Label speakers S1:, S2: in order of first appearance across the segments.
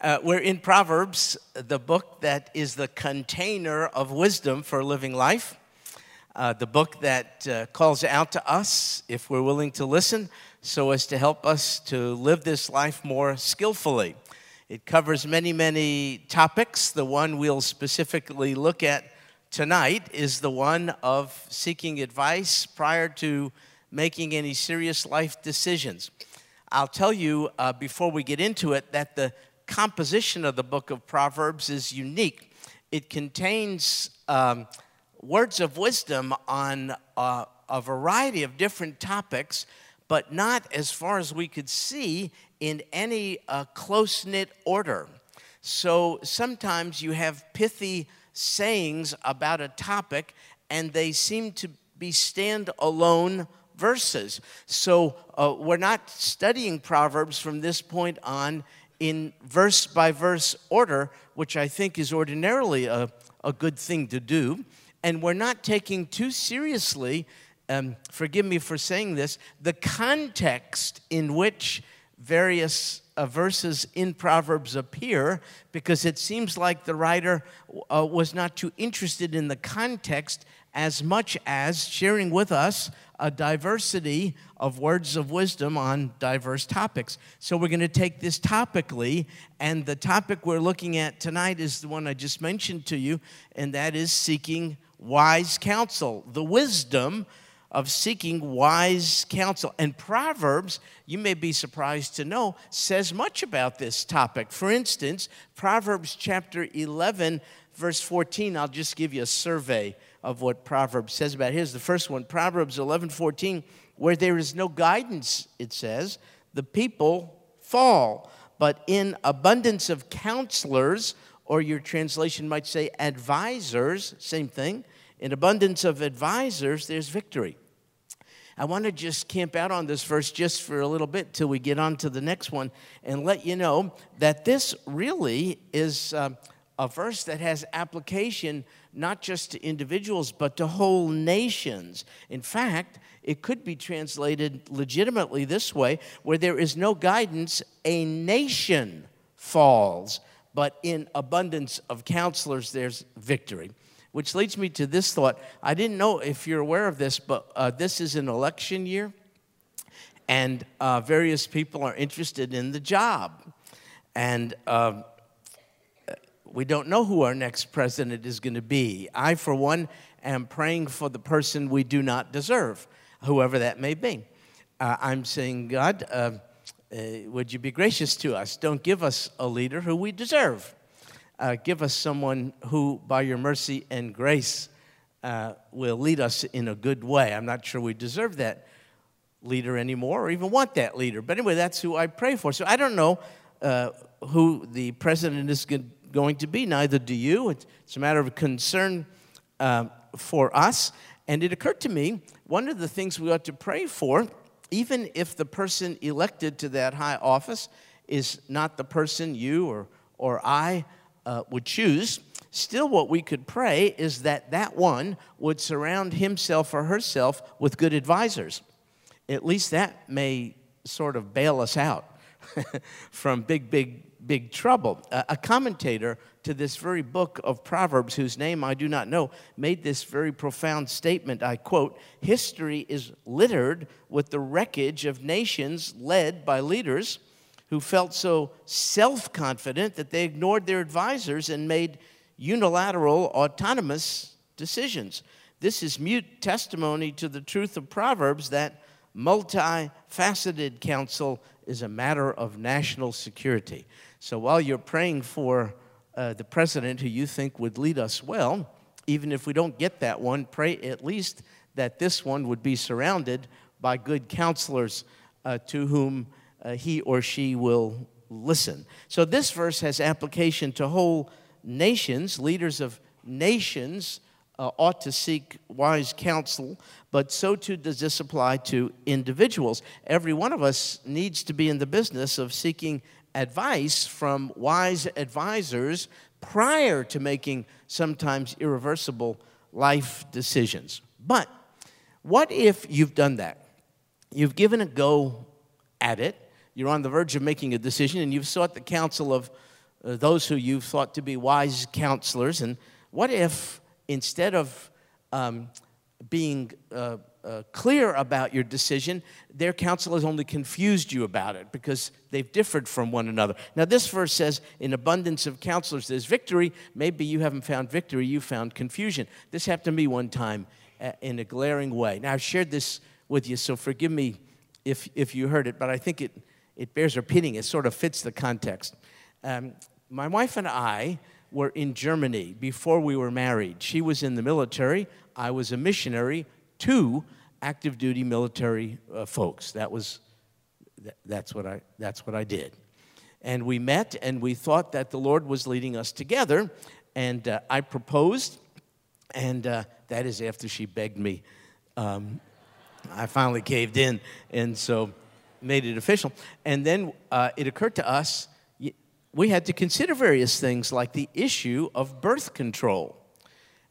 S1: Uh, we're in Proverbs, the book that is the container of wisdom for living life, uh, the book that uh, calls out to us, if we're willing to listen, so as to help us to live this life more skillfully. It covers many, many topics. The one we'll specifically look at tonight is the one of seeking advice prior to making any serious life decisions. I'll tell you uh, before we get into it that the composition of the book of Proverbs is unique. It contains um, words of wisdom on uh, a variety of different topics, but not, as far as we could see, in any uh, close knit order. So sometimes you have pithy sayings about a topic, and they seem to be stand-alone verses. So uh, we're not studying Proverbs from this point on in verse by verse order, which I think is ordinarily a, a good thing to do. And we're not taking too seriously, um, forgive me for saying this, the context in which various uh, verses in Proverbs appear, because it seems like the writer uh, was not too interested in the context as much as sharing with us a diversity of words of wisdom on diverse topics. So we're going to take this topically, and the topic we're looking at tonight is the one I just mentioned to you, and that is seeking wise counsel, the wisdom of seeking wise counsel. And Proverbs, you may be surprised to know, says much about this topic. For instance, Proverbs chapter 11, verse 14, I'll just give you a survey of what Proverbs says about. Here's the first one Proverbs 11 14, where there is no guidance, it says, the people fall. But in abundance of counselors, or your translation might say advisors, same thing, in abundance of advisors, there's victory. I want to just camp out on this verse just for a little bit till we get on to the next one and let you know that this really is uh, a verse that has application not just to individuals, but to whole nations. In fact, it could be translated legitimately this way where there is no guidance, a nation falls, but in abundance of counselors, there's victory. Which leads me to this thought. I didn't know if you're aware of this, but uh, this is an election year, and uh, various people are interested in the job. And uh, we don't know who our next president is going to be. I, for one, am praying for the person we do not deserve, whoever that may be. Uh, I'm saying, God, uh, uh, would you be gracious to us? Don't give us a leader who we deserve. Uh, give us someone who, by your mercy and grace, uh, will lead us in a good way. I'm not sure we deserve that leader anymore or even want that leader. But anyway, that's who I pray for. So I don't know uh, who the president is going going to be. Neither do you. It's, a matter of concern uh, for us. And it occurred to me one of the things we ought to pray for, even if the person elected to that high office is not the person you or, or I uh, would choose, still what we could pray is that that one would surround himself or herself with good advisors. At least that may sort of bail us out from big, big big trouble. A commentator to this very book of Proverbs, whose name I do not know, made this very profound statement. I quote History is littered with the wreckage of nations led by leaders who felt so self confident that they ignored their advisors and made unilateral, autonomous decisions. This is mute testimony to the truth of Proverbs that multifaceted counsel is a matter of national security. So while you're praying for uh, the president who you think would lead us well, even if we don't get that one, pray at least that this one would be surrounded by good counselors uh, to whom uh, he or she will listen. So this verse has application to whole nations, leaders of nations. Uh, ought to seek wise counsel, but so too does this apply to individuals. Every one of us needs to be in the business of seeking advice from wise advisors prior to making sometimes irreversible life decisions. But what if you've done that? You've given a go at it, you're on the verge of making a decision, and you've sought the counsel of uh, those who you've thought to be wise counselors. And what if instead of um, being uh, uh, clear about your decision, their counsel has only confused you about it because they've differed from one another. Now, this verse says, In abundance of counselors, there's victory. Maybe you haven't found victory, you found confusion. This happened to me one time uh, in a glaring way. Now, I've shared this with you, so forgive me if, if you heard it, but I think it, it bears repeating. It sort of fits the context. Um, my wife and I were in Germany before we were married. She was in the military, I was a missionary to active duty military uh, folks. That was, that, that's, what I, that's what I did. And we met and we thought that the Lord was leading us together. And uh, I proposed, and uh, that is after she begged me. Um, I finally caved in, and so made it official. And then uh, it occurred to us we had to consider various things like the issue of birth control.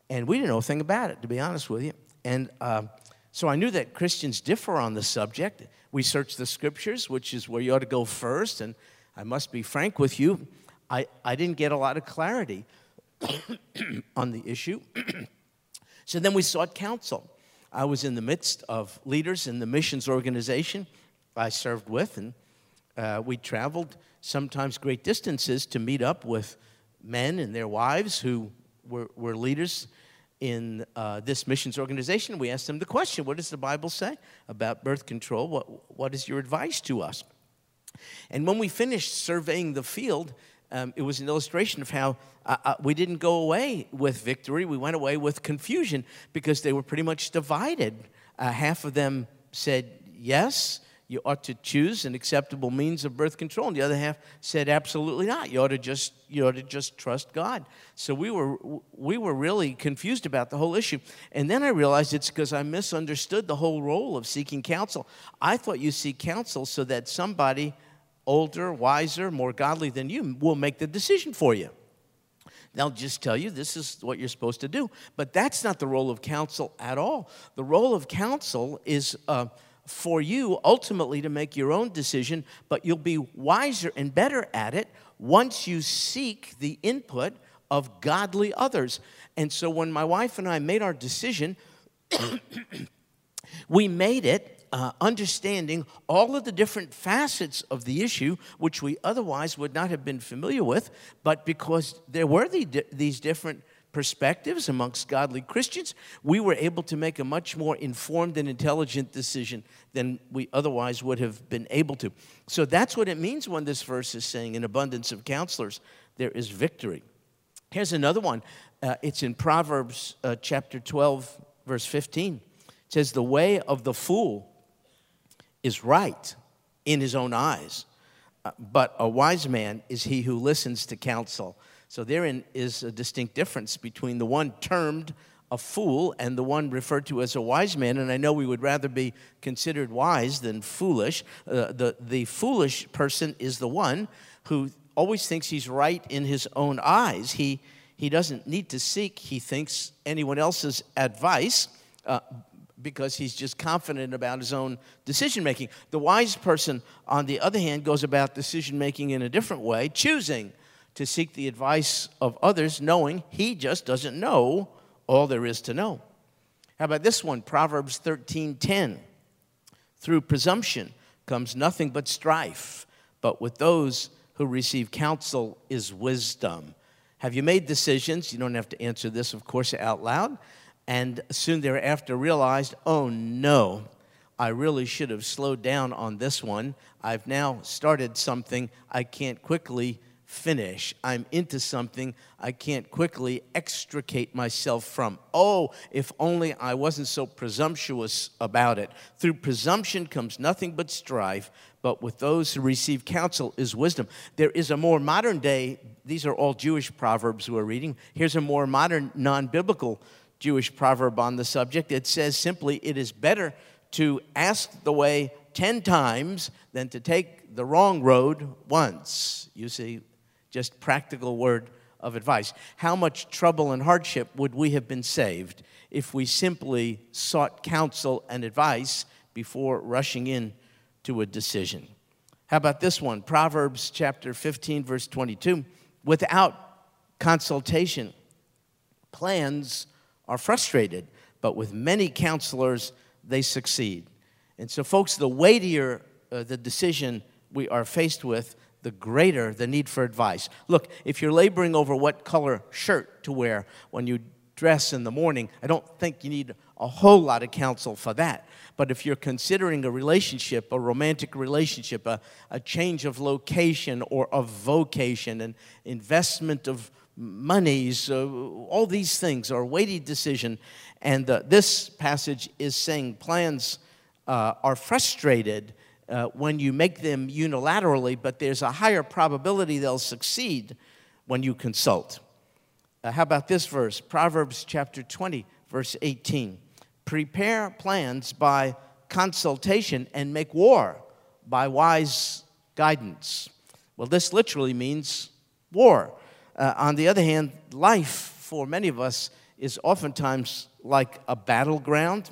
S1: And we didn't know a thing about it, to be honest with you. And uh, so I knew that Christians differ on the subject. We searched the scriptures, which is where you ought to go first. And I must be frank with you, I, I didn't get a lot of clarity on the issue. so then we sought counsel. I was in the midst of leaders in the missions organization I served with, and uh, we traveled sometimes great distances to meet up with men and their wives who were, were leaders in uh, this missions organization. We asked them the question what does the Bible say about birth control? What, what is your advice to us? And when we finished surveying the field, um, it was an illustration of how uh, uh, we didn't go away with victory. We went away with confusion because they were pretty much divided. Uh, half of them said yes, you ought to choose an acceptable means of birth control. And the other half said, absolutely not. You ought to just, you ought to just trust God. So we were, we were really confused about the whole issue. And then I realized it's because I misunderstood the whole role of seeking counsel. I thought you seek counsel so that somebody older, wiser, more godly than you will make the decision for you. They'll just tell you this is what you're supposed to do. But that's not the role of counsel at all. The role of counsel is. Uh, for you ultimately to make your own decision, but you'll be wiser and better at it once you seek the input of godly others. And so when my wife and I made our decision, we made it uh, understanding all of the different facets of the issue, which we otherwise would not have been familiar with, but because there were the, these different perspectives amongst godly Christians, we were able to make a much more informed and intelligent decision than we otherwise would have been able to. So that's what it means when this verse is saying, in abundance of counselors, there is victory. Here's another one. Uh, it's in Proverbs uh, chapter 12, verse 15. It says, The way of the fool is right in his own eyes, uh, but a wise man is he who listens to counsel. So therein is a distinct difference between the one termed a fool and the one referred to as a wise man. And I know we would rather be considered wise than foolish. Uh, the, the foolish person is the one who always thinks he's right in his own eyes. He, he doesn't need to seek, he thinks, anyone else's advice. Uh, because he's just confident about his own decision making. The wise person, on the other hand, goes about decision making in a different way, choosing to seek the advice of others, knowing he just doesn't know all there is to know. How about this one? Proverbs 13:10. Through presumption comes nothing but strife, but with those who receive counsel is wisdom. Have you made decisions? You don't have to answer this, of course, out loud. And soon thereafter realized, oh no, I really should have slowed down on this one. I've now started something I can't quickly finish. I'm into something I can't quickly extricate myself from. Oh, if only I wasn't so presumptuous about it. Through presumption comes nothing but strife, but with those who receive counsel is wisdom. There is a more modern day, these are all Jewish proverbs we're reading. Here's a more modern, non biblical Jewish proverb on the subject. It says simply, It is better to ask the way 10 times than to take the wrong road once. You see, just practical word of advice. How much trouble and hardship would we have been saved if we simply sought counsel and advice before rushing in to a decision? How about this one? Proverbs chapter 15, verse 22. Without consultation, plans are frustrated, but with many counselors, they succeed. And so, folks, the weightier uh, the decision we are faced with, the greater the need for advice. Look, if you're laboring over what color shirt to wear when you dress in the morning, I don't think you need a whole lot of counsel for that. But if you're considering a relationship, a romantic relationship, a, a change of location or of vocation, an investment of monies, uh, all these things are weighty decision. And uh, this passage is saying plans uh, are frustrated uh, when you make them unilaterally, but there's a higher probability they'll succeed when you consult. Uh, how about this verse? Proverbs chapter 20, verse 18. Prepare plans by consultation and make war by wise guidance. Well, this literally means war. Uh, on the other hand, life for many of us is oftentimes like a battleground,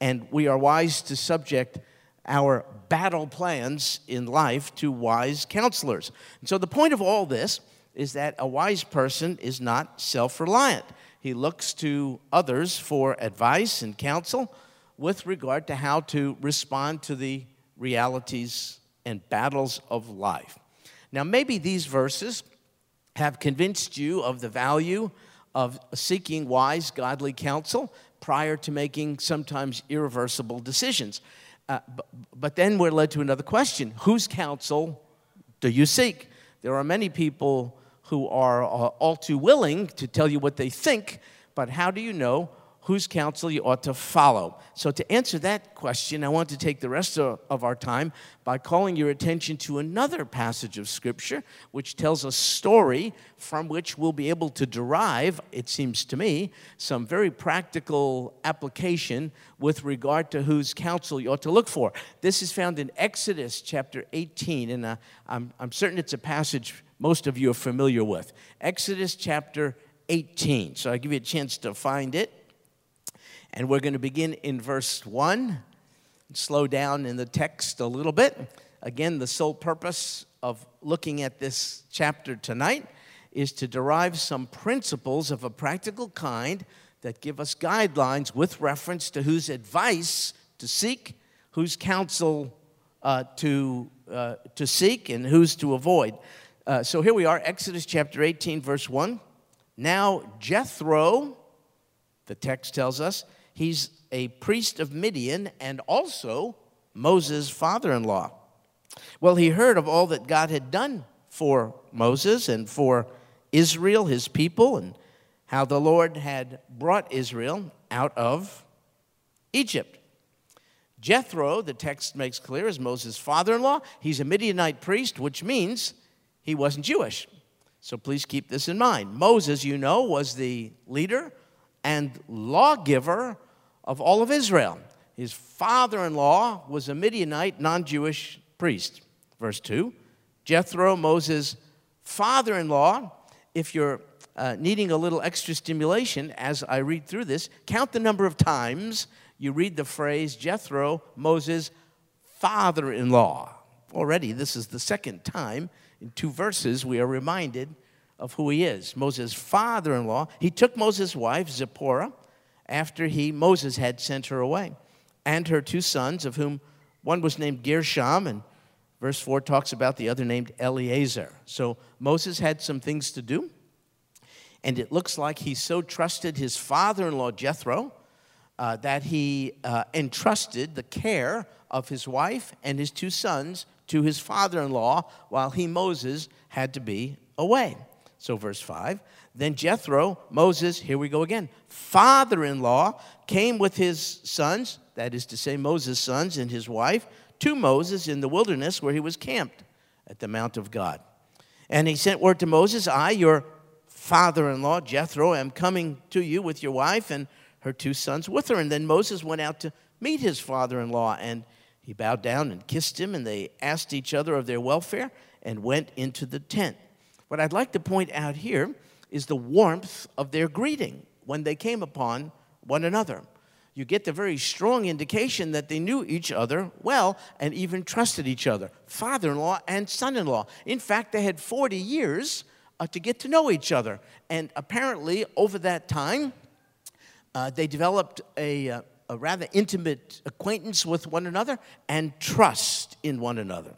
S1: and we are wise to subject our battle plans in life to wise counselors. And so, the point of all this is that a wise person is not self reliant. He looks to others for advice and counsel with regard to how to respond to the realities and battles of life. Now, maybe these verses have convinced you of the value of seeking wise, godly counsel prior to making sometimes irreversible decisions. Uh, but, but then we're led to another question whose counsel do you seek? There are many people who are uh, all too willing to tell you what they think, but how do you know whose counsel you ought to follow. So, to answer that question, I want to take the rest of, our time by calling your attention to another passage of Scripture, which tells a story from which we'll be able to derive, it seems to me, some very practical application with regard to whose counsel you ought to look for. This is found in Exodus chapter 18, and uh, I'm, I'm certain it's a passage most of you are familiar with. Exodus chapter 18. So, I'll give you a chance to find it. And we're going to begin in verse 1, slow down in the text a little bit. Again, the sole purpose of looking at this chapter tonight is to derive some principles of a practical kind that give us guidelines with reference to whose advice to seek, whose counsel uh, to, uh, to seek, and whose to avoid. Uh, so here we are, Exodus chapter 18, verse 1. Now, Jethro, the text tells us, He's a priest of Midian and also Moses' father in law. Well, he heard of all that God had done for Moses and for Israel, his people, and how the Lord had brought Israel out of Egypt. Jethro, the text makes clear, is Moses' father in law. He's a Midianite priest, which means he wasn't Jewish. So please keep this in mind. Moses, you know, was the leader and lawgiver of all of Israel. His father in law was a Midianite, non Jewish priest. Verse 2 Jethro, Moses' father in law, if you're uh, needing a little extra stimulation as I read through this, count the number of times you read the phrase Jethro, Moses' father in law. Already, this is the second time in two verses we are reminded of who he is. Moses' father in law. He took Moses' wife, Zipporah, after he, Moses, had sent her away, and her two sons, of whom one was named Gershom, and verse 4 talks about the other named Eleazar. So Moses had some things to do, and it looks like he so trusted his father in law, Jethro, uh, that he uh, entrusted the care of his wife and his two sons to his father in law while he, Moses, had to be away. So, verse 5 Then Jethro, Moses, here we go again, father in law, came with his sons, that is to say, Moses' sons and his wife, to Moses in the wilderness where he was camped at the Mount of God. And he sent word to Moses, I, your father in law, Jethro, am coming to you with your wife and her two sons with her. And then Moses went out to meet his father in law, and he bowed down and kissed him, and they asked each other of their welfare and went into the tent. What I'd like to point out here is the warmth of their greeting when they came upon one another. You get the very strong indication that they knew each other well and even trusted each other, father in law and son in law. In fact, they had 40 years uh, to get to know each other. And apparently, over that time, uh, they developed a, uh, a rather intimate acquaintance with one another and trust in one another.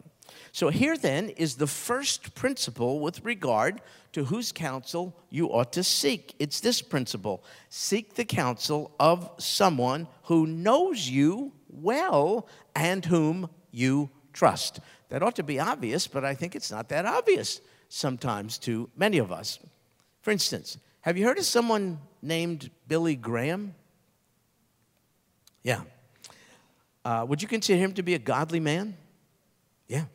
S1: So, here then is the first principle with regard to whose counsel you ought to seek. It's this principle seek the counsel of someone who knows you well and whom you trust. That ought to be obvious, but I think it's not that obvious sometimes to many of us. For instance, have you heard of someone named Billy Graham? Yeah. Uh, would you consider him to be a godly man? Yeah.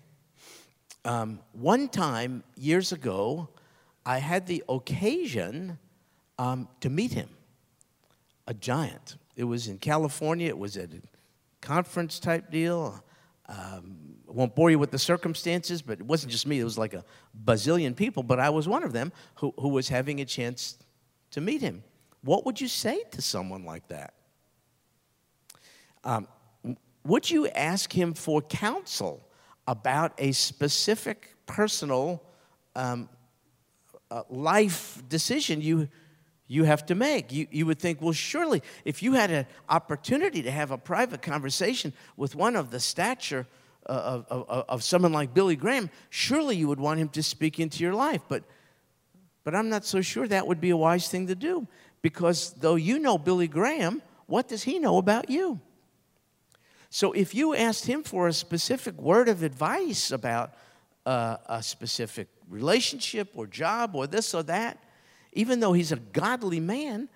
S1: Um, one time, years ago, I had the occasion um, to meet him, a giant. It was in California, it was at a conference type deal. Um, I won't bore you with the circumstances, but it wasn't just me, it was like a bazillion people, but I was one of them who, who was having a chance to meet him. What would you say to someone like that? Um, would you ask him for counsel about a specific personal um, uh, life decision you, you have to make. You, you would think, well, surely if you had an opportunity to have a private conversation with one of the stature uh, of, of, of someone like Billy Graham, surely you would want him to speak into your life. But, but I'm not so sure that would be a wise thing to do because though you know Billy Graham, what does he know about you? So if you asked him for a specific word of advice about uh, a specific relationship or job or this or that, even though he's a godly man,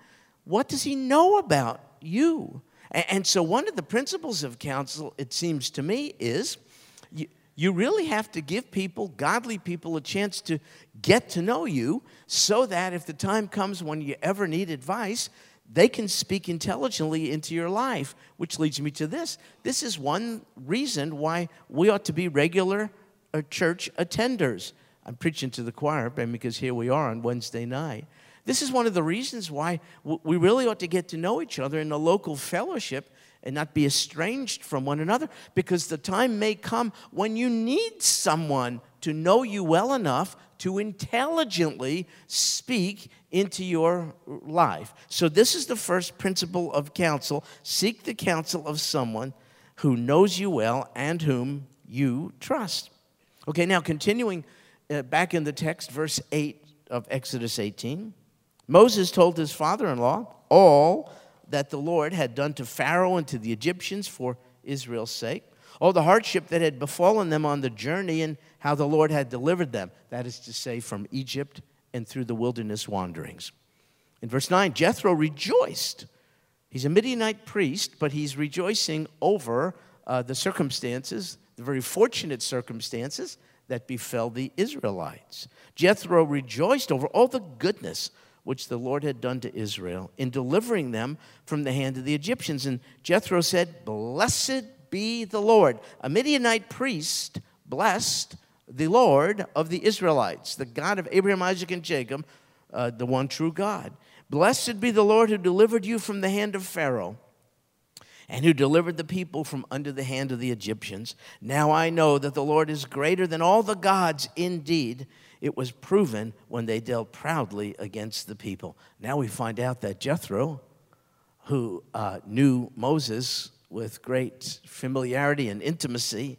S1: what does he know about you? And, and so, one of the principles of counsel, it seems to me, is you, you really have to give people, godly people, a chance to get to know you so that if the time comes when you ever need advice, they can speak intelligently into your life, which leads me to this. This is one reason why we ought to be regular uh, church attenders. I'm preaching to the choir because here we are on Wednesday night. This is one of the reasons why we really ought to get to know each other in a local fellowship and not be estranged from one another because the time may come when you need someone to know you well enough to intelligently speak into your life. So, this is the first principle of counsel seek the counsel of someone who knows you well and whom you trust. Okay, now continuing uh, back in the text, verse 8 of Exodus 18. Moses told his father in law all that the Lord had done to Pharaoh and to the Egyptians for Israel's sake, all the hardship that had befallen them on the journey, and how the Lord had delivered them, that is to say, from Egypt and through the wilderness wanderings. In verse 9, Jethro rejoiced. He's a Midianite priest, but he's rejoicing over uh, the circumstances, the very fortunate circumstances that befell the Israelites. Jethro rejoiced over all the goodness which the Lord had done to Israel in delivering them from the hand of the Egyptians. And Jethro said, Blessed be the Lord. A Midianite priest blessed the Lord of the Israelites, the God of Abraham, Isaac, and Jacob, uh, the one true God. Blessed be the Lord who delivered you from the hand of Pharaoh and who delivered the people from under the hand of the Egyptians. Now I know that the Lord is greater than all the gods. Indeed, it was proven when they dealt proudly against the people. Now we find out that Jethro, who uh, knew Moses with great familiarity and intimacy,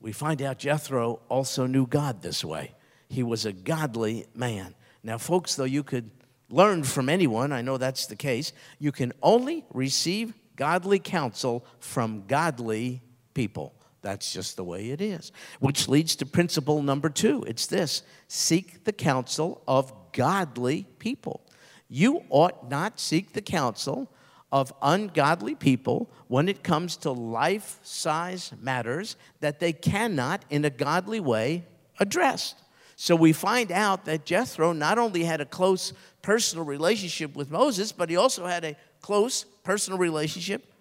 S1: we find out Jethro also knew God this way. He was a godly man. Now, folks, though you could learn from anyone, I know that's the case, you can only receive godly counsel from godly people. That's just the way it is. Which leads to principle number two it's this seek the counsel of godly people. You ought not seek the counsel of ungodly people when it comes to life size matters that they cannot, in a godly way, address. So we find out that Jethro not only had a close personal relationship with Moses, but he also had a close personal relationship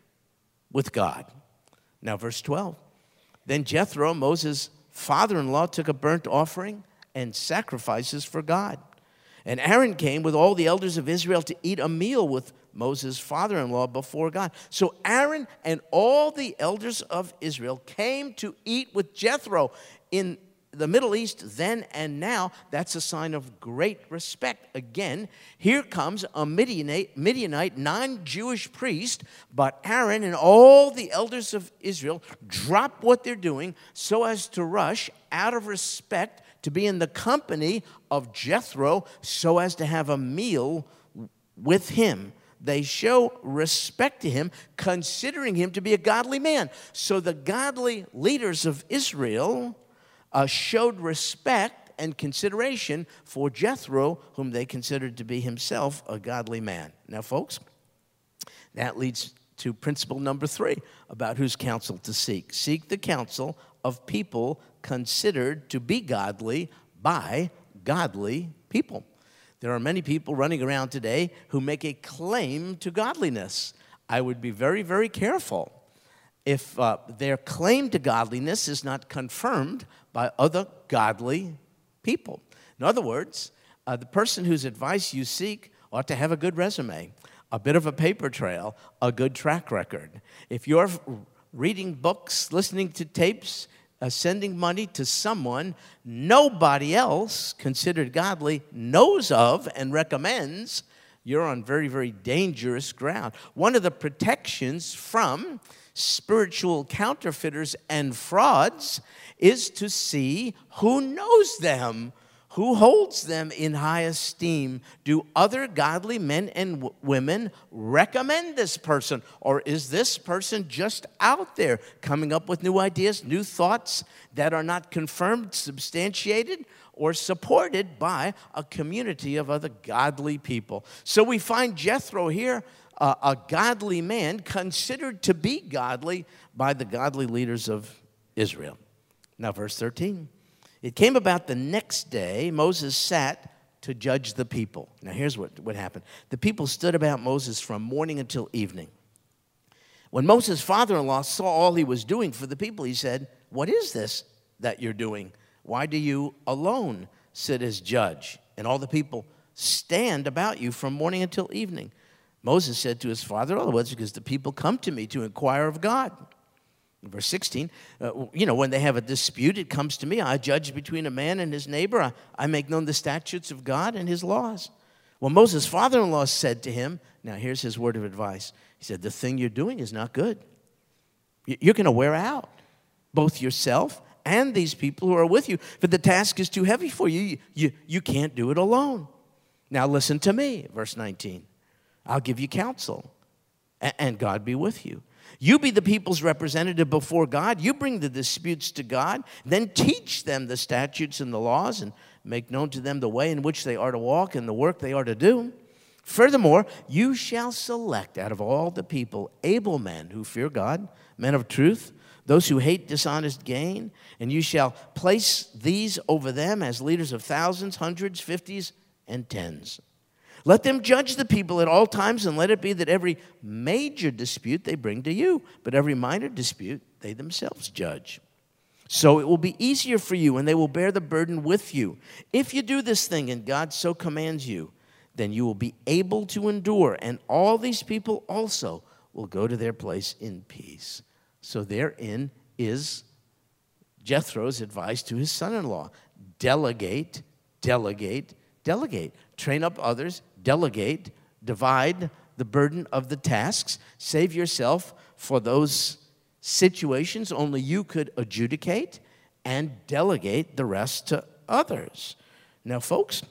S1: with God. Now, verse 12. Then Jethro, Moses' father in law, took a burnt offering and sacrifices for God. And Aaron came with all the elders of Israel to eat a meal with Moses' father in law before God. So Aaron and all the elders of Israel came to eat with Jethro in the Middle East then and now, that's a sign of great respect. Again, here comes a Midianite, Midianite non Jewish priest, but Aaron and all the elders of Israel drop what they're doing so as to rush out of respect to be in the company of Jethro so as to have a meal with him. They show respect to him, considering him to be a godly man. So the godly leaders of Israel uh, showed respect and consideration for Jethro, whom they considered to be himself a godly man. Now, folks, that leads to principle number three about whose counsel to seek. Seek the counsel of people considered to be godly by godly people. There are many people running around today who make a claim to godliness. I would be very, very careful if uh, their claim to godliness is not confirmed by other godly people. In other words, uh, the person whose advice you seek ought to have a good resume, a bit of a paper trail, a good track record. If you're reading books, listening to tapes, uh, sending money to someone nobody else considered godly knows of and recommends, you're on very, very dangerous ground. One of the protections from spiritual counterfeiters and frauds is to see who knows them who holds them in high esteem? Do other godly men and w- women recommend this person? Or is this person just out there coming up with new ideas, new thoughts that are not confirmed, substantiated, or supported by a community of other godly people? So we find Jethro here, uh, a godly man, considered to be godly by the godly leaders of Israel. Now, verse 13. It came about the next day, Moses sat to judge the people. Now, here's what, what happened the people stood about Moses from morning until evening. When Moses' father in law saw all he was doing for the people, he said, What is this that you're doing? Why do you alone sit as judge? And all the people stand about you from morning until evening. Moses said to his father, Oh, it's because the people come to me to inquire of God. Verse 16, uh, you know, when they have a dispute, it comes to me. I judge between a man and his neighbor. I, I make known the statutes of God and his laws. Well, Moses' father in law said to him, now here's his word of advice. He said, The thing you're doing is not good. You're going to wear out both yourself and these people who are with you, for the task is too heavy for you. You, you can't do it alone. Now, listen to me, verse 19. I'll give you counsel, and God be with you. You be the people's representative before God. You bring the disputes to God. Then teach them the statutes and the laws and make known to them the way in which they are to walk and the work they are to do. Furthermore, you shall select out of all the people able men who fear God, men of truth, those who hate dishonest gain, and you shall place these over them as leaders of thousands, hundreds, fifties, and tens. Let them judge the people at all times, and let it be that every major dispute they bring to you, but every minor dispute they themselves judge. So it will be easier for you, and they will bear the burden with you. If you do this thing, and God so commands you, then you will be able to endure, and all these people also will go to their place in peace. So therein is Jethro's advice to his son in law delegate, delegate, delegate. Train up others, delegate, divide the burden of the tasks, save yourself for those situations only you could adjudicate, and delegate the rest to others. Now, folks,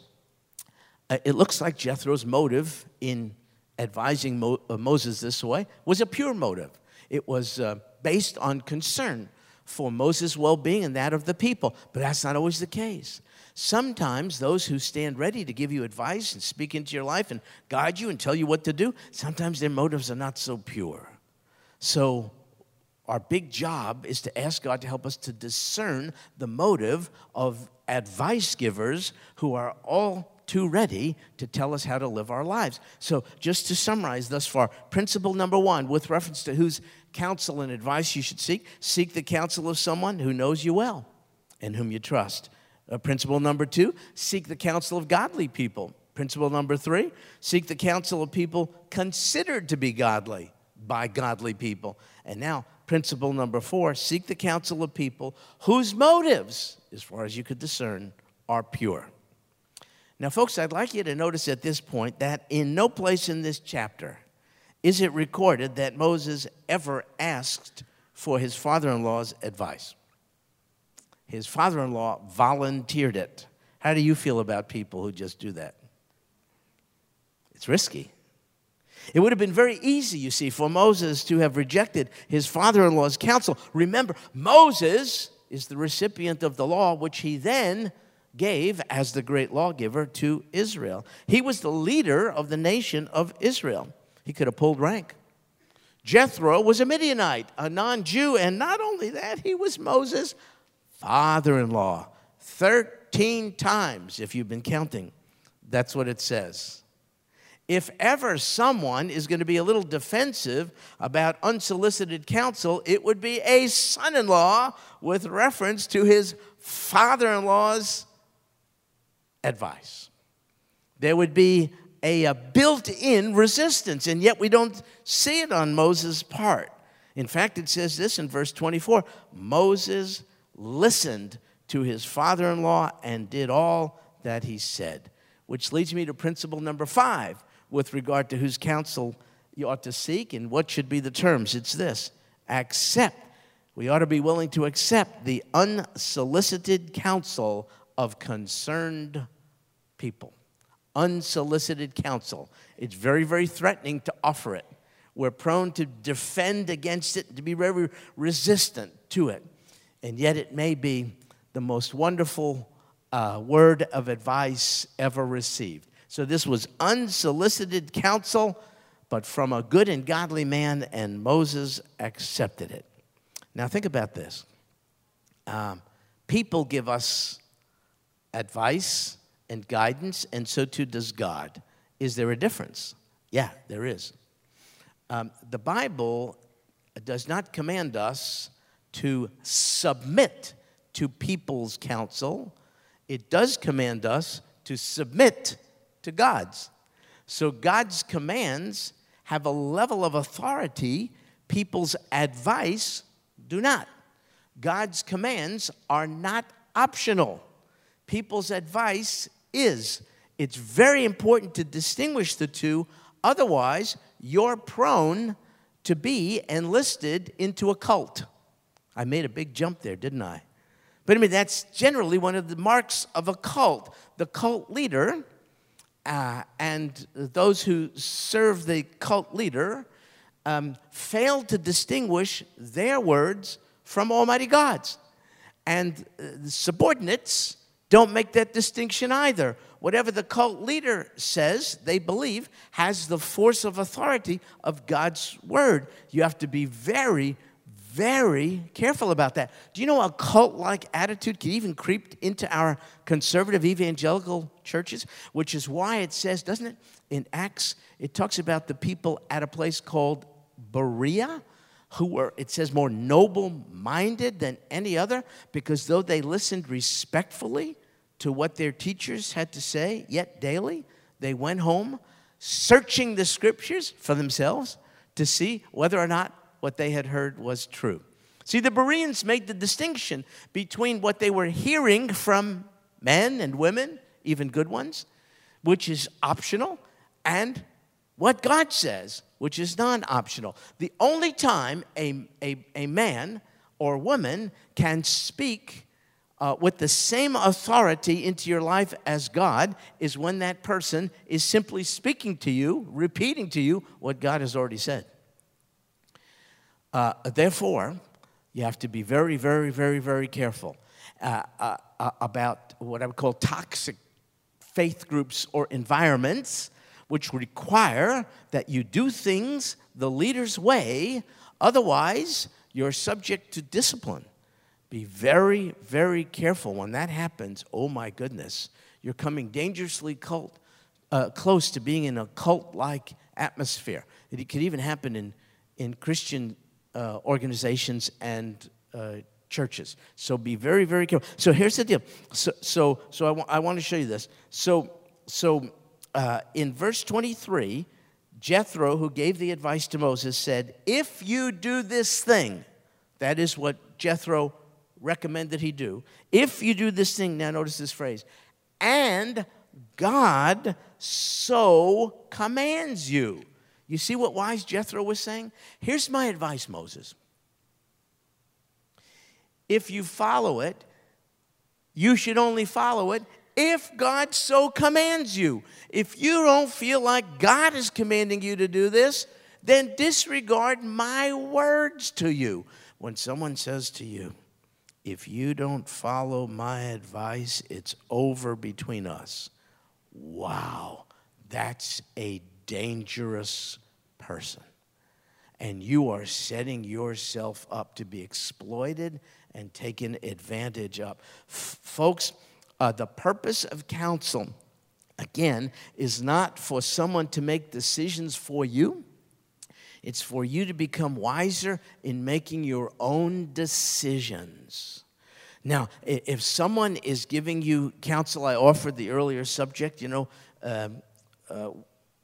S1: uh, it looks like Jethro's motive in advising Mo- uh, Moses this way was a pure motive. It was uh, based on concern for Moses' well being and that of the people. But that's not always the case. Sometimes those who stand ready to give you advice and speak into your life and guide you and tell you what to do, sometimes their motives are not so pure. So, our big job is to ask God to help us to discern the motive of advice givers who are all too ready to tell us how to live our lives. So, just to summarize thus far, principle number one, with reference to whose counsel and advice you should seek, seek the counsel of someone who knows you well and whom you trust. Uh, principle number two, seek the counsel of godly people. Principle number three, seek the counsel of people considered to be godly by godly people. And now, principle number four, seek the counsel of people whose motives as far as you could discern, are pure. Now, folks, I'd like you to notice at this point that in no place in this chapter is it recorded that Moses ever asked for his father in law's advice. His father in law volunteered it. How do you feel about people who just do that? It's risky. It would have been very easy, you see, for Moses to have rejected his father in law's counsel. Remember, Moses is the recipient of the law, which he then gave as the great lawgiver to Israel. He was the leader of the nation of Israel. He could have pulled rank. Jethro was a Midianite, a non Jew, and not only that, he was Moses' father in law. 13 times, if you've been counting. That's what it says. If ever someone is going to be a little defensive about unsolicited counsel, it would be a son in law with reference to his father in law's advice. There would be a, a built in resistance, and yet we don't see it on Moses' part. In fact, it says this in verse 24 Moses listened to his father in law and did all that he said. Which leads me to principle number five with regard to whose counsel you ought to seek and what should be the terms. It's this accept. We ought to be willing to accept the unsolicited counsel of concerned people. Unsolicited counsel. It's very, very threatening to offer it. We're prone to defend against it, to be very resistant to it. And yet, it may be the most wonderful uh, word of advice ever received. So, this was unsolicited counsel, but from a good and godly man, and Moses accepted it. Now, think about this. Um, people give us advice and guidance, and so too does God. Is there a difference? Yeah, there is. Um, the Bible does not command us to submit to people's counsel, it does command us to submit to God's. So God's commands have a level of authority people's advice do not. God's commands are not optional. People's advice is. It's very important to distinguish the two, otherwise, you're prone to be enlisted into a cult. I made a big jump there, didn't I? But I mean, that's generally one of the marks of a cult. The cult leader uh, and those who serve the cult leader um, fail to distinguish their words from Almighty God's. And uh, the subordinates don't make that distinction either. Whatever the cult leader says, they believe, has the force of authority of God's word. You have to be very, very careful about that. Do you know a cult like attitude can even creep into our conservative evangelical churches? Which is why it says, doesn't it, in Acts, it talks about the people at a place called Berea who were, it says, more noble minded than any other, because though they listened respectfully to what their teachers had to say, yet daily they went home searching the scriptures for themselves to see whether or not what they had heard was true. See, the Bereans made the distinction between what they were hearing from men and women, even good ones, which is optional, and what God says, which is non optional. The only time a, a, a man or woman can speak uh, with the same authority into your life as God is when that person is simply speaking to you, repeating to you what God has already said. Uh, therefore, you have to be very, very, very, very careful uh, uh, uh about what I would call toxic faith groups or environments which require that you do things the leader's way, otherwise, you're subject to discipline. Be very, very careful when that happens. Oh my goodness, you're coming dangerously cult, uh, close to being in a cult like atmosphere. It could even happen in, in Christian uh, organizations and uh, churches. So be very, very careful. So here's the deal. So, so, so I, w- I want to show you this. So, so uh, in verse 23, Jethro, who gave the advice to Moses, said, If you do this thing, that is what Jethro recommended he do. If you do this thing, now notice this phrase, and God so commands you. You see what wise Jethro was saying? Here's my advice, Moses. If you follow it, you should only follow it if God so commands you. If you don't feel like God is commanding you to do this, then disregard my words to you. When someone says to you, if you don't follow my advice, it's over between us. Wow, that's a dangerous person. And you are setting yourself up to be exploited and taken advantage of. F- folks, uh, the purpose of counsel, again, is not for someone to make decisions for you. It's for you to become wiser in making your own decisions. Now, if someone is giving you counsel, I offered the earlier subject, you know, um, uh,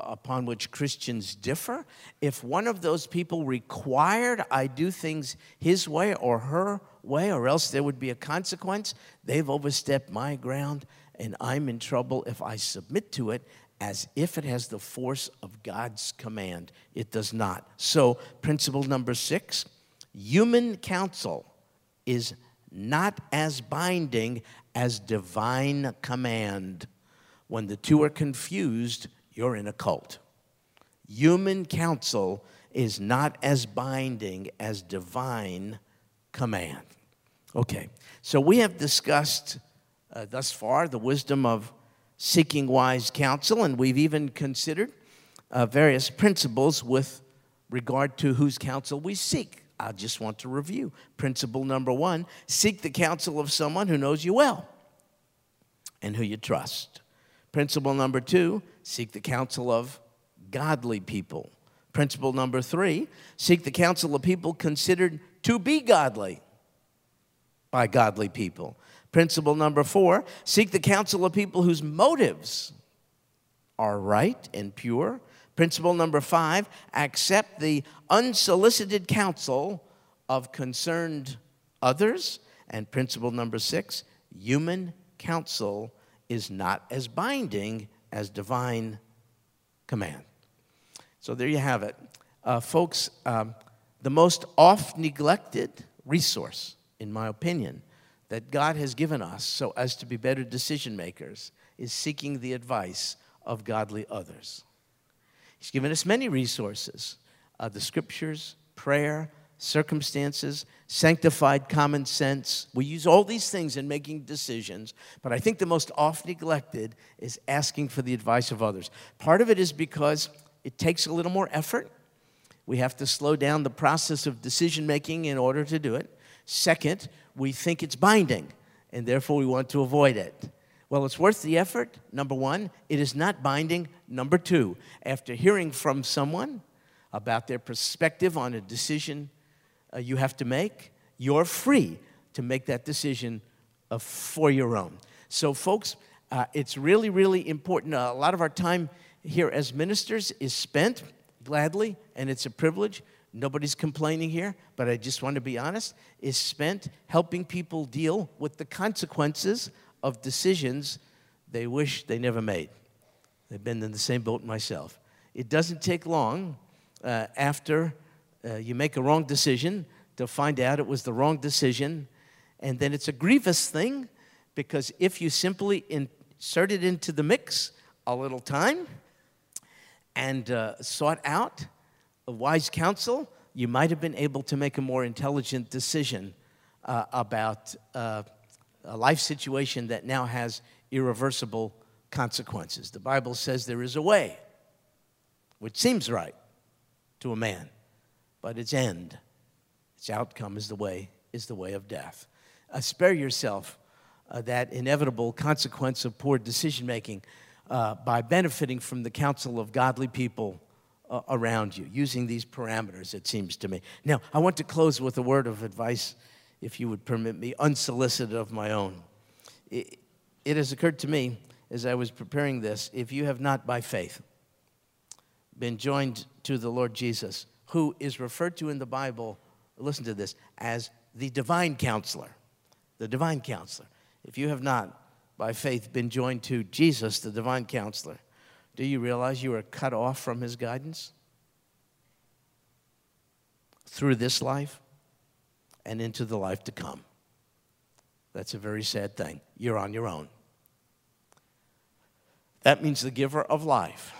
S1: upon which Christians differ. If one of those people required I do things his way or her way, or else there would be a consequence, they've overstepped my ground, and I'm in trouble if I submit to it as if it has the force of God's command. It does not. So, principle number six human counsel is not as binding as divine command. When the two are confused, you're in a cult. Human counsel is not as binding as divine command. Okay, so we have discussed uh, thus far the wisdom of seeking wise counsel, and we've even considered uh, various principles with regard to whose counsel we seek. I just want to review. Principle number one seek the counsel of someone who knows you well and who you trust. Principle number two seek the counsel of godly people. Principle number three seek the counsel of people considered to be godly by godly people. Principle number four seek the counsel of people whose motives are right and pure. Principle number five accept the unsolicited counsel of concerned others. And principle number six human counsel is not as binding as divine command. So there you have it. Uh, folks, um, the most oft neglected resource, in my opinion, that God has given us so as to be better decision makers is seeking the advice of godly others. He's given us many resources uh, the scriptures, prayer, circumstances, sanctified common sense. We use all these things in making decisions, but I think the most oft neglected is asking for the advice of others. Part of it is because it takes a little more effort. We have to slow down the process of decision making in order to do it. Second, we think it's binding, and therefore we want to avoid it. Well, it's worth the effort. Number one, it is not binding. Number two, after hearing from someone about their perspective on a decision uh, you have to make, you're free to make that decision uh, for your own. So, folks, uh, it's really, really important. Uh, a lot of our time here as ministers is spent gladly, and it's a privilege. Nobody's complaining here, but I just want to be honest, is spent helping people deal with the consequences of decisions they wish they never made. They've been in the same boat myself. It doesn't take long uh, after uh, you make a wrong decision to find out it was the wrong decision. And then it's a grievous thing because if you simply insert it into the mix a little time and uh, sought out a wise counsel, you might have been able to make a more intelligent decision uh, about uh, a life situation that now has irreversible consequences. The Bible says there is a way, which seems right to a man, but its end, its outcome is the way, is the way of death. Uh, spare yourself uh, that inevitable consequence of poor decision making uh, by benefiting from the counsel of godly people uh, around you, using these parameters, it seems to me. Now, I want to close with a word of advice if you would permit me, unsolicited of my own. It, it has occurred to me as I was preparing this if you have not by faith been joined to the Lord Jesus, who is referred to in the Bible, listen to this, as the divine counselor. the divine counselor. If you have not, by faith, been joined to Jesus, the divine counselor, do you realize you are cut off from his guidance? Through this life and into the life to come. That's a very sad thing. You're on your own. That means the giver of life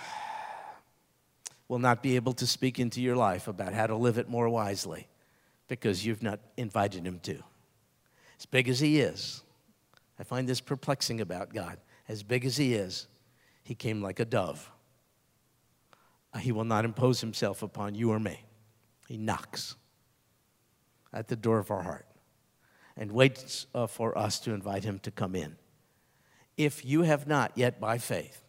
S1: will not be able to speak into your life about how to live it more wisely because you've not invited him to. As big as he is, I find this perplexing about God. As big as he is, he came like a dove. He will not impose himself upon you or me. He knocks at the door of our heart and waits uh, for us to invite him to come in. If you have not yet, by faith,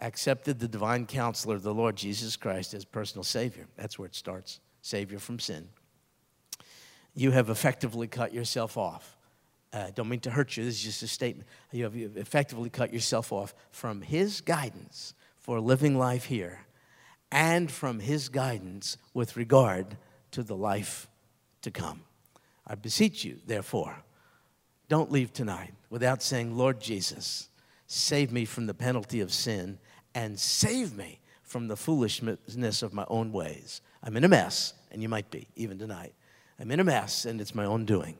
S1: accepted the divine counselor, the Lord Jesus Christ, as personal Savior, that's where it starts Savior from sin. You have effectively cut yourself off. Uh, don't mean to hurt you, this is just a statement. You have, you have effectively cut yourself off from His guidance for living life here and from His guidance with regard to the life to come. I beseech you, therefore, don't leave tonight without saying, Lord Jesus, save me from the penalty of sin and save me from the foolishness of my own ways. I'm in a mess, and you might be, even tonight. I'm in a mess, and it's my own doing.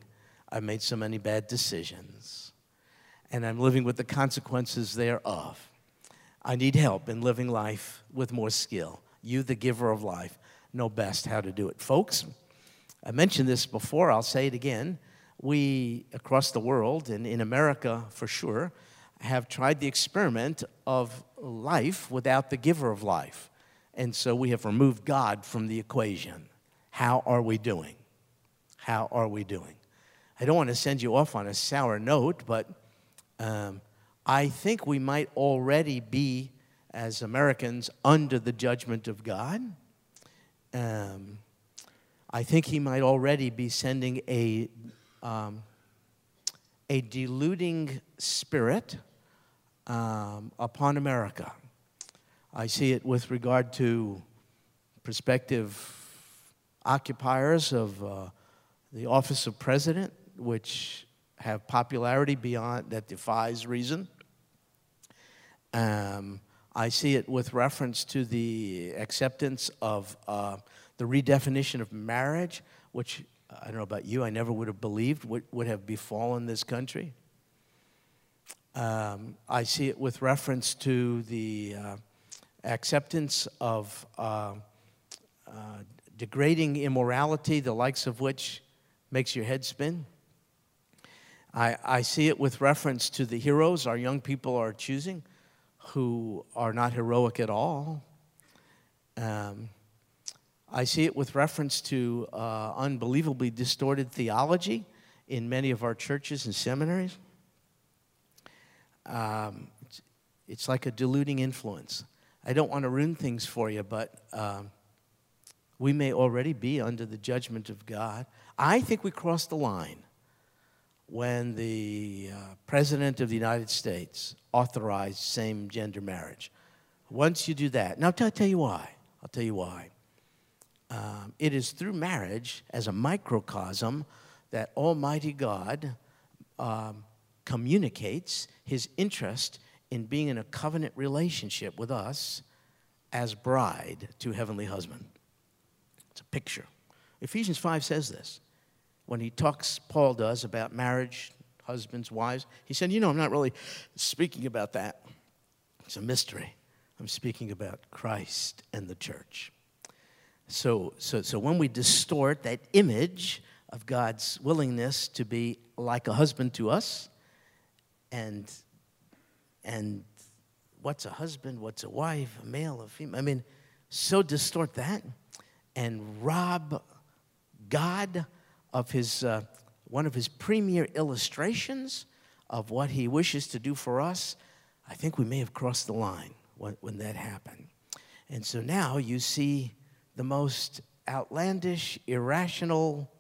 S1: I've made so many bad decisions, and I'm living with the consequences thereof. I need help in living life with more skill. You, the giver of life, know best how to do it. Folks, I mentioned this before, I'll say it again. We, across the world, and in America for sure, have tried the experiment of life without the giver of life. And so we have removed God from the equation. How are we doing? How are we doing? I don't want to send you off on a sour note, but um, I think we might already be, as Americans, under the judgment of God. Um, I think he might already be sending a, um, a deluding spirit um, upon America. I see it with regard to prospective occupiers of uh, the office of president, which have popularity beyond that defies reason. Um, I see it with reference to the acceptance of uh, the redefinition of marriage, which I don't know about you, I never would have believed would, would have befallen this country. Um, I see it with reference to the uh, acceptance of uh, uh, degrading immorality, the likes of which makes your head spin. I, I see it with reference to the heroes our young people are choosing who are not heroic at all. Um, I see it with reference to uh, unbelievably distorted theology in many of our churches and seminaries. Um, it's, like a diluting influence. I don't want to ruin things for you, but um, we may already be under the judgment of God. I think we crossed the line when the uh, President of the United States authorized same gender marriage. Once you do that, now I'll tell you why. I'll tell you why um, it is through marriage as a microcosm that Almighty God um, communicates his interest in being in a covenant relationship with us as bride to heavenly husband. It's a picture. Ephesians 5 says this. When he talks, Paul does, about marriage, husbands, wives, he said, You know, I'm not really speaking about that. It's a mystery. I'm speaking about Christ and the church. So, so, so when we distort that image of God's willingness to be like a husband to us, and and what's a husband, what's a wife, a male, a female, I mean, so distort that and rob God of his uh, one of his premier illustrations of what he wishes to do for us, I think we may have crossed the line when, when that happened. And so now you see the most outlandish, irrational,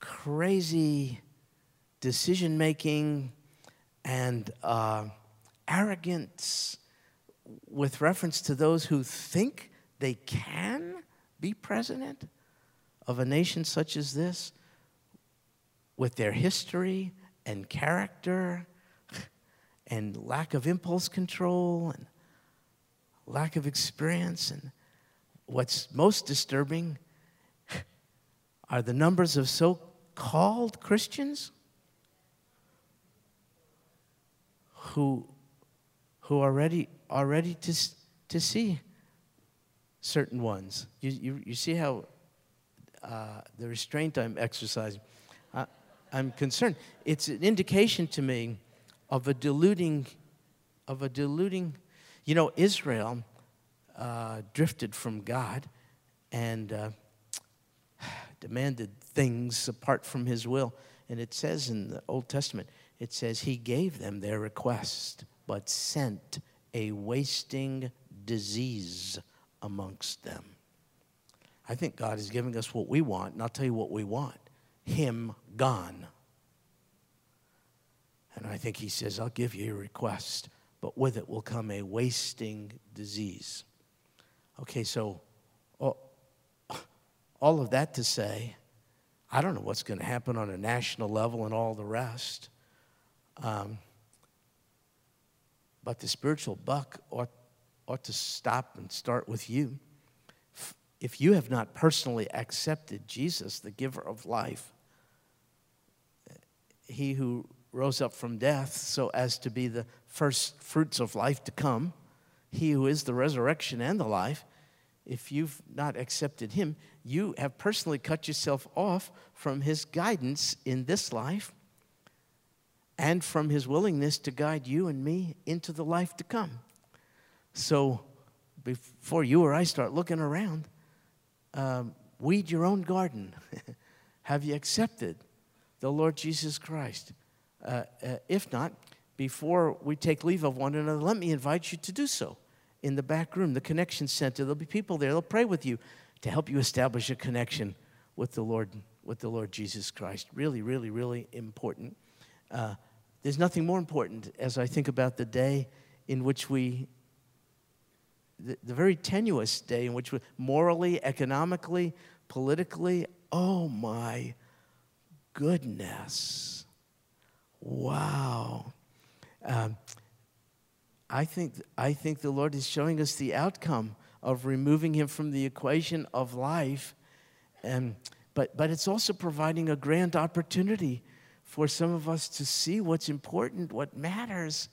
S1: crazy decision making and uh, arrogance with reference to those who think they can be president of a nation such as this with their history and character and lack of impulse control and lack of experience. And what's most disturbing are the numbers of so called Christians who, who are ready, are ready to, to see certain ones. You, you, you see how uh, the restraint I'm exercising. I, I'm concerned. It's an indication to me of a deluding, of a deluding. You know, Israel uh, drifted from God and uh, demanded things apart from His will. And it says in the Old Testament, it says He gave them their request, but sent a wasting disease amongst them. I think God is giving us what we want, and I'll tell you what we want Him gone. And I think He says, I'll give you your request, but with it will come a wasting disease. Okay, so all, of that to say, I don't know what's going to happen on a national level and all the rest. Um, but the spiritual buck ought, ought to stop and start with you. If you have not personally accepted Jesus, the giver of life, he who rose up from death so as to be the first fruits of life to come, he who is the resurrection and the life, if you've not accepted him, you have personally cut yourself off from his guidance in this life and from his willingness to guide you and me into the life to come. So before you or I start looking around, um, weed your own garden. Have you accepted the Lord Jesus Christ? Uh, uh, if not, before we take leave of one another, let me invite you to do so in the back room, the connection center. There'll be people there. They'll pray with you to help you establish a connection with the Lord, with the Lord Jesus Christ. Really, really, really important. Uh, there's nothing more important as I think about the day in which we the, the very tenuous day in which we, morally, economically, politically, oh my goodness. Wow. Um, I, think, I think the Lord is showing us the outcome of removing him from the equation of life. And, but, but it's also providing a grand opportunity for some of us to see what's important, what matters.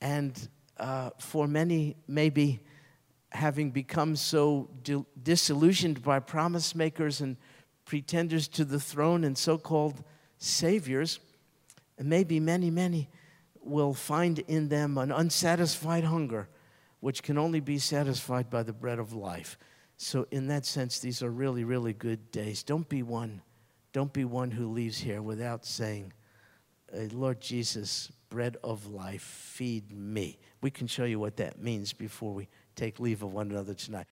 S1: And uh, for many, maybe having become so disillusioned by promise makers and pretenders to the throne and so called saviors, and maybe many, many will find in them an unsatisfied hunger, which can only be satisfied by the bread of life. So, in that sense, these are really, really good days. Don't be one. Don't be one who leaves here without saying, Lord Jesus, bread of life, feed me. We can show you what that means before we take leave of one another tonight.